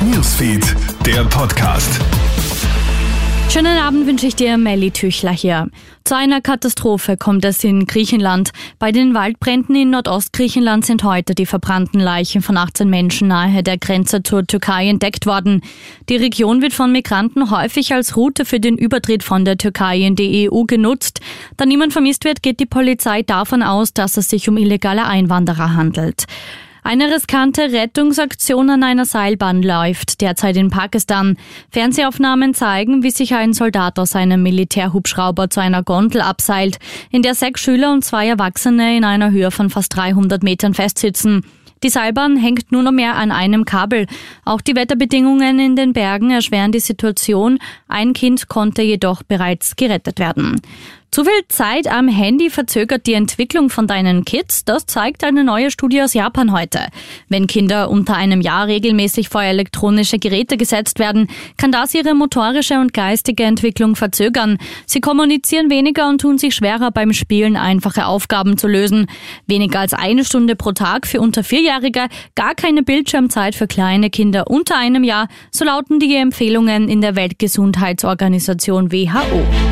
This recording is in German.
Newsfeed, der Podcast. Schönen Abend wünsche ich dir, Melly Tüchler hier. Zu einer Katastrophe kommt es in Griechenland. Bei den Waldbränden in Nordostgriechenland sind heute die verbrannten Leichen von 18 Menschen nahe der Grenze zur Türkei entdeckt worden. Die Region wird von Migranten häufig als Route für den Übertritt von der Türkei in die EU genutzt. Da niemand vermisst wird, geht die Polizei davon aus, dass es sich um illegale Einwanderer handelt. Eine riskante Rettungsaktion an einer Seilbahn läuft derzeit in Pakistan. Fernsehaufnahmen zeigen, wie sich ein Soldat aus einem Militärhubschrauber zu einer Gondel abseilt, in der sechs Schüler und zwei Erwachsene in einer Höhe von fast 300 Metern festsitzen. Die Seilbahn hängt nur noch mehr an einem Kabel. Auch die Wetterbedingungen in den Bergen erschweren die Situation. Ein Kind konnte jedoch bereits gerettet werden. Zu viel Zeit am Handy verzögert die Entwicklung von deinen Kids, das zeigt eine neue Studie aus Japan heute. Wenn Kinder unter einem Jahr regelmäßig vor elektronische Geräte gesetzt werden, kann das ihre motorische und geistige Entwicklung verzögern. Sie kommunizieren weniger und tun sich schwerer beim Spielen einfache Aufgaben zu lösen. Weniger als eine Stunde pro Tag für unter Vierjährige, gar keine Bildschirmzeit für kleine Kinder unter einem Jahr, so lauten die Empfehlungen in der Weltgesundheitsorganisation WHO.